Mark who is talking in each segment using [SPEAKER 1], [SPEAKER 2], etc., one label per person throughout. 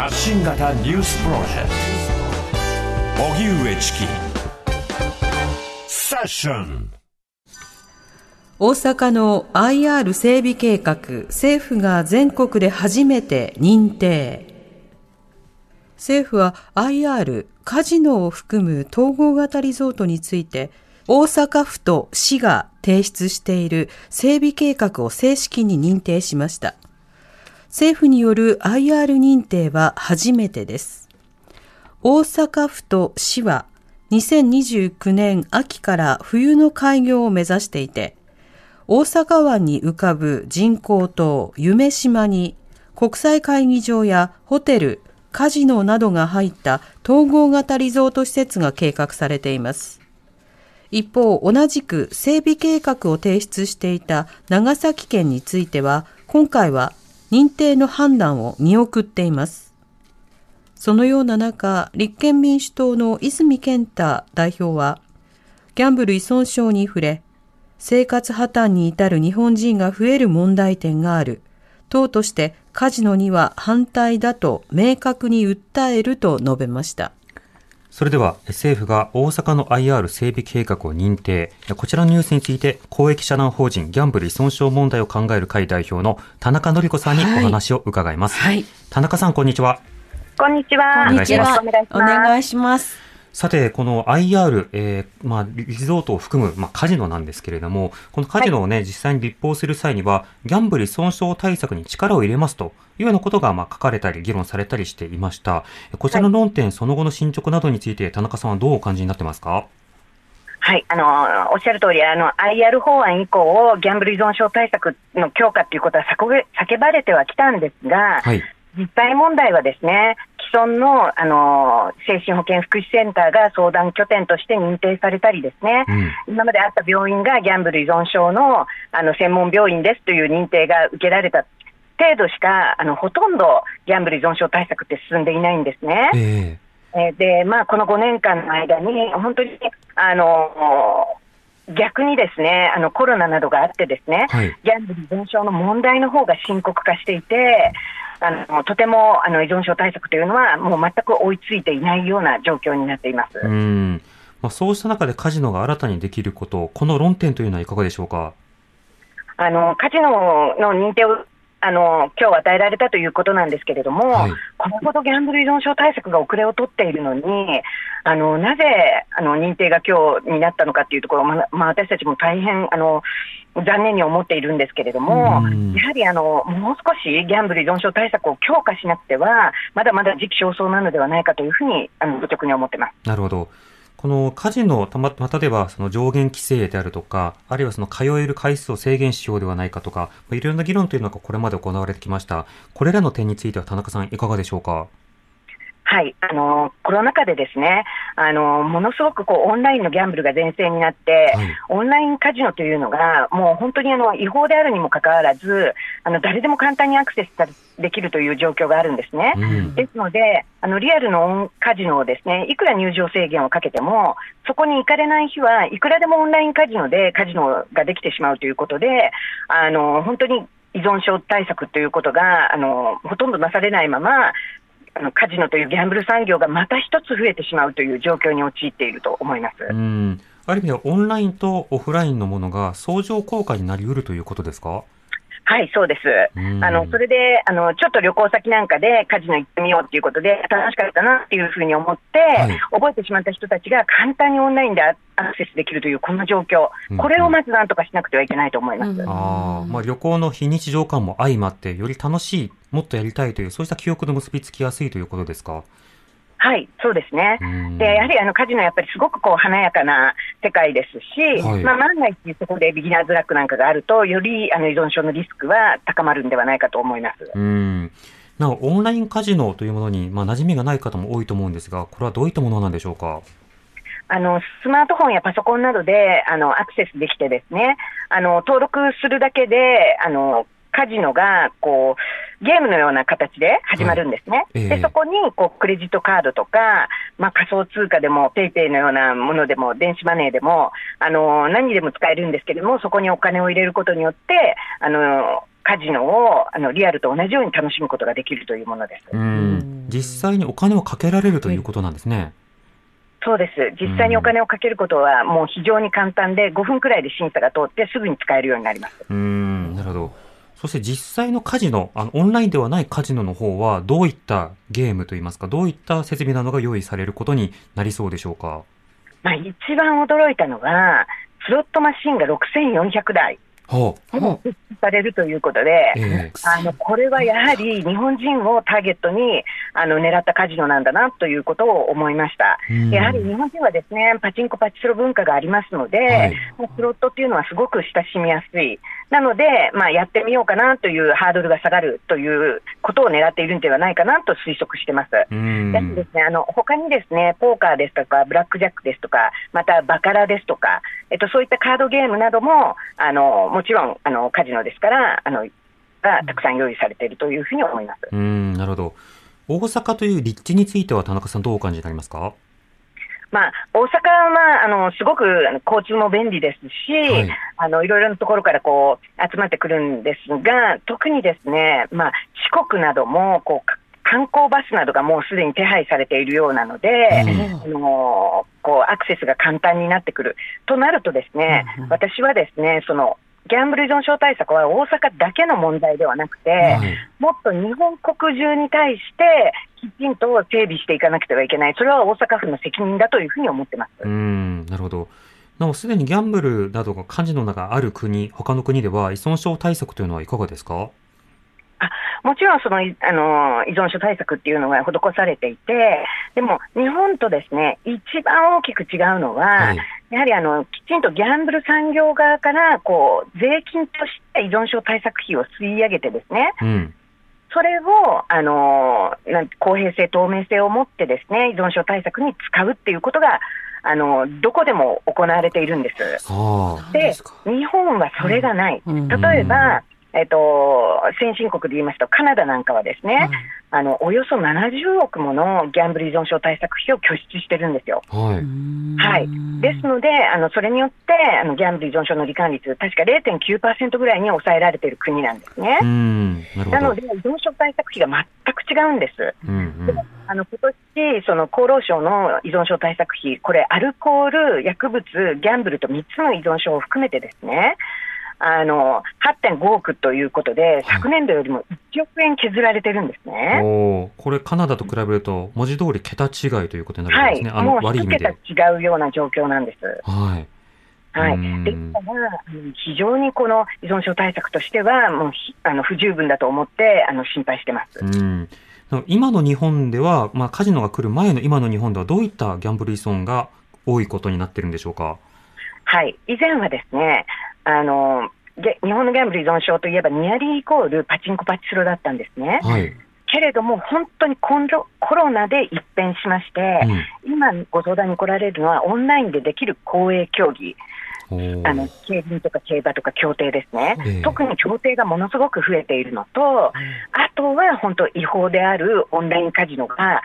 [SPEAKER 1] 発信型ニュースプロジェクト荻上チキセッション
[SPEAKER 2] 大阪の IR 整備計画、政府が全国で初めて認定。政府は IR カジノを含む統合型リゾートについて、大阪府と市が提出している整備計画を正式に認定しました。政府による IR 認定は初めてです。大阪府と市は2029年秋から冬の開業を目指していて、大阪湾に浮かぶ人工島夢島に国際会議場やホテル、カジノなどが入った統合型リゾート施設が計画されています。一方、同じく整備計画を提出していた長崎県については、今回は認定の判断を見送っています。そのような中、立憲民主党の泉健太代表は、ギャンブル依存症に触れ、生活破綻に至る日本人が増える問題点がある。党としてカジノには反対だと明確に訴えると述べました。
[SPEAKER 3] それでは政府が大阪の IR 整備計画を認定。こちらのニュースについて公益社団法人ギャンブル依存症問題を考える会代表の田中典子さんにお話を伺います。はい、田中さん、こんにちは。
[SPEAKER 4] こんにちは。
[SPEAKER 2] こんにちは。お願いします。
[SPEAKER 3] さて、この IR、えー、まあ、リゾートを含む、まあ、カジノなんですけれども、このカジノをね、はい、実際に立法する際には、ギャンブル損傷対策に力を入れますというようなことが、まあ、書かれたり、議論されたりしていました。こちらの論点、はい、その後の進捗などについて、田中さんはどうお感じになってますか？
[SPEAKER 4] はい、あの、おっしゃる通り、あの、IR 法案以降、ギャンブル依存症対策の強化ということは叫ばれてはきたんですが、はい、実際問題はですね、既存のあの精神保健福祉センターが相談拠点として認定されたりですね、うん、今まであった病院がギャンブル依存症のあの専門病院ですという認定が受けられた程度しか、あのほとんどギャンブル依存症対策って進んでいないんですね。えー、で、まあ、この5年間の間に、本当に、あの逆にですね、あのコロナなどがあってですね、はい、ギャンブル依存症の問題の方が深刻化していて、あのとてもあの依存症対策というのは、もう全く追いついていないような状況になっています。うん。
[SPEAKER 3] まあ、そうした中でカジノが新たにできること、この論点というのはいかがでしょうか？
[SPEAKER 4] あのカジノの認定をあの今日与えられたということなんですけれども、はい、これほどギャンブル依存症対策が遅れを取っているのに、あのなぜあの認定が今日になったのかというところ、ままあ、私たちも大変あの残念に思っているんですけれども、やはりあのもう少しギャンブル依存症対策を強化しなくては、まだまだ時期尚早なのではないかというふうに、あの率直に思ってます
[SPEAKER 3] なるほど。このカジノ、たま、例えばその上限規制であるとか、あるいはその通える回数を制限しようではないかとか、いろんな議論というのがこれまで行われてきました。これらの点については田中さん、いかがでしょうか？
[SPEAKER 4] はい、あのコロナ禍でですね、あのものすごくこうオンラインのギャンブルが全盛になって、はい、オンラインカジノというのが、もう本当にあの違法であるにもかかわらず、あの誰でも簡単にアクセスできるという状況があるんですね。うん、ですので、あのリアルのカジノをですね、いくら入場制限をかけても、そこに行かれない日はいくらでもオンラインカジノでカジノができてしまうということで、あの本当に依存症対策ということがあのほとんどなされないまま、あのカジノというギャンブル産業がまた一つ増えてしまうという状況に陥っていると思います。うん。
[SPEAKER 3] ある意味ではオンラインとオフラインのものが相乗効果になりうるということですか？
[SPEAKER 4] はい、そうです。あの、それで、あの、ちょっと旅行先なんかでカジノ行ってみようっていうことで、楽しかったなっていうふうに思って、はい、覚えてしまった人たちが簡単にオンラインでアクセスできるというこの状況、これをまずなんとかしなくてはいけないと思います。うん、
[SPEAKER 3] あまあ、旅行の非日常感も相まって、より楽しい、もっとやりたいという、そうした記憶の結びつきやすいということですか？
[SPEAKER 4] はい、そうですね。で、やはりあのカジノやっぱりすごくこう華やかな世界ですし、はい、まあ万が一そこでビギナーズラックなんかがあると、よりあの依存症のリスクは高まるんではないかと思います。うん
[SPEAKER 3] なお、オンラインカジノというものに、まあ、馴染みがない方も多いと思うんですが、これはどういったものなんでしょうか？
[SPEAKER 4] あのスマートフォンやパソコンなどであのアクセスできてですね、あの登録するだけであのカジノがこうゲームのような形で始まるんですね。はいえー、でそこにこうクレジットカードとか、まあ、仮想通貨でも、 PayPay のようなものでも、電子マネーでも、あの何にでも使えるんですけれども、そこにお金を入れることによって、あのカジノをあのリアルと同じように楽しむことができるというものです。うん
[SPEAKER 3] 実際にお金をかけられるということなんですね。
[SPEAKER 4] そうです。実際にお金をかけることはもう非常に簡単で、5分くらいで審査が通ってすぐに使えるようになります。
[SPEAKER 3] うん、なるほど。そして実際のカジノ、あの、オンラインではないカジノの方は、どういったゲームといいますか、どういった設備などが用意されることになりそうでしょうか？
[SPEAKER 4] まあ、一番驚いたのが、スロットマシンが6400台。も設置されるということで、えー、あのこれはやはり日本人をターゲットにあの狙ったカジノなんだなということを思いました。やはり日本人はですねパチンコ、パチスロ文化がありますので、はい、スロットっていうのはすごく親しみやすい。なので、まあ、やってみようかなというハードルが下がるということを狙っているんではないかなと推測してます。やはりですね、あの他にですねポーカーですとか、ブラックジャックですとか、またバカラですとか、えっと、そういったカードゲームなども、あのもちろんあのカジノですから、あのがたくさん用意されているというふうに思います。
[SPEAKER 3] うんなるほど大阪という立地については、田中さん、どうお感じになりますか？
[SPEAKER 4] まあ、大阪は、あの、すごく交通も便利ですし、はい、あの、いろいろなところからこう、集まってくるんですが、特にですね、まあ、四国なども、こう、観光バスなどがもうすでに手配されているようなので、うん、あのこうアクセスが簡単になってくるとなると、ですね、うん、私はですねそのギャンブル依存症対策は大阪だけの問題ではなくて、はい、もっと日本国中に対してきちんと整備していかなくてはいけない、それは大阪府の責任だというふうに思ってます。
[SPEAKER 3] うんなるほど。なお、すでにギャンブルなどが漢字の中ある国、他の国では依存症対策というのはいかがですか？
[SPEAKER 4] あもちろんそのあの依存症対策っていうのが施されていて、でも日本とですね一番大きく違うのは、はい、やはりあのきちんとギャンブル産業側からこう税金として依存症対策費を吸い上げてですね、うん。それを、あのなん公平性、透明性を持ってですね依存症対策に使うっていうことが、あのどこでも行われているんです。で日本はそれがない。例えば、えっと、先進国で言いますと、カナダなんかはですね、はい、あのおよそ70億ものギャンブル依存症対策費を拠出してるんですよ。はい、はい、ですので、あのそれによってあのギャンブル依存症の罹患率、確か0.9%ぐらいに抑えられている国なんですね。なので、依存症対策費が全く違うんです。うんうん、であの今年その厚労省の依存症対策費、これ、アルコール、薬物、ギャンブルと3つの依存症を含めてですね、あの8.5億ということで、昨年度よりも1億円削られてるんですね。
[SPEAKER 3] おこれ、カナダと比べると、文字通り桁違いということになるんですね、
[SPEAKER 4] はい、あの悪い意味で。桁違うような状況なんです。
[SPEAKER 3] はい
[SPEAKER 4] はい、ですから、非常にこの依存症対策としては、もうあの不十分だと思ってあの心配してます。うん
[SPEAKER 3] 今の日本では、まあ、カジノが来る前の今の日本では、どういったギャンブル依存が多いことになってるんでしょうか？
[SPEAKER 4] はい、以前はですね、あの日本のギャンブル依存症といえば、ニアリーイコールパチンコ、パチスロだったんですね。はい。けれども、本当にコロナで一変しまして、うん、今ご相談に来られるのは、オンラインでできる公営競技、あの競輪とか競馬とか競艇ですね、えー、特に競艇がものすごく増えているのと、あとは本当、違法であるオンラインカジノが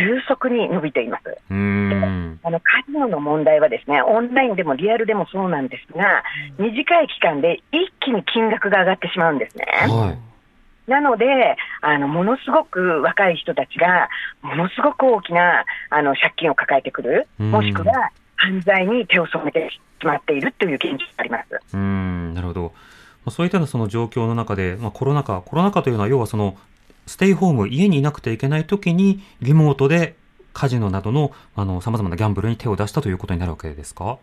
[SPEAKER 4] 急速に伸びています。あのカジノの問題はですね、オンラインでもリアルでもそうなんですが、短い期間で一気に金額が上がってしまうんですね。はいなので、あの、ものすごく若い人たちが、ものすごく大きな、あの、借金を抱えてくる、もしくは、犯罪に手を染めてしまっているという現実があります。
[SPEAKER 3] うんなるほど。そういったその状況の中で、まあ、コロナ禍、コロナ禍というのは要はそのステイホーム、家にいなくてはいけないときに、リモートでカジノなどのあの様々なギャンブルに手を出したということになるわけですか？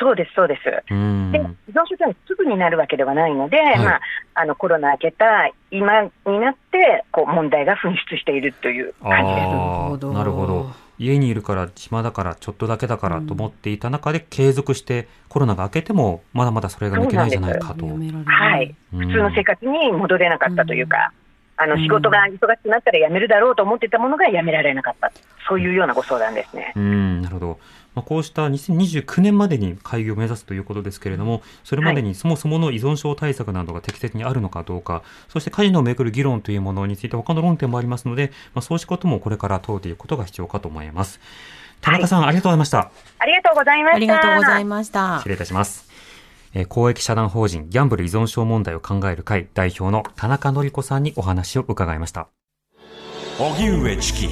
[SPEAKER 4] そうです、そうです。で、依存症というのはすぐになるわけではないので、はい、まあ、あのコロナ明けた今になって、こう問題が噴出しているという感じです。
[SPEAKER 3] なるほど。家にいるから暇だからちょっとだけだからと思っていた中で継続してコロナが明けてもまだまだそれが抜けないじゃないかと。
[SPEAKER 4] はい、普通の生活に戻れなかったというか。あの仕事が忙しくなったら辞めるだろうと思ってたものが辞められなかった、そういうようなご相談ですね。
[SPEAKER 3] うんなるほど。まあ、こうした2029年までに開業を目指すということですけれども、それまでにそもそもの依存症対策などが適切にあるのかどうか、そしてカジノをめぐる議論というものについて他の論点もありますので、まあ、そうしたこともこれから問うていくことが必要かと思います。田中さん、はい、ありがとうございました。
[SPEAKER 4] ありがとうございました。あ
[SPEAKER 2] りがとうございました。
[SPEAKER 3] 失礼いたします。え、公益社団法人ギャンブル依存症問題を考える会代表の田中典子さんにお話を伺いました。
[SPEAKER 1] 荻上チキ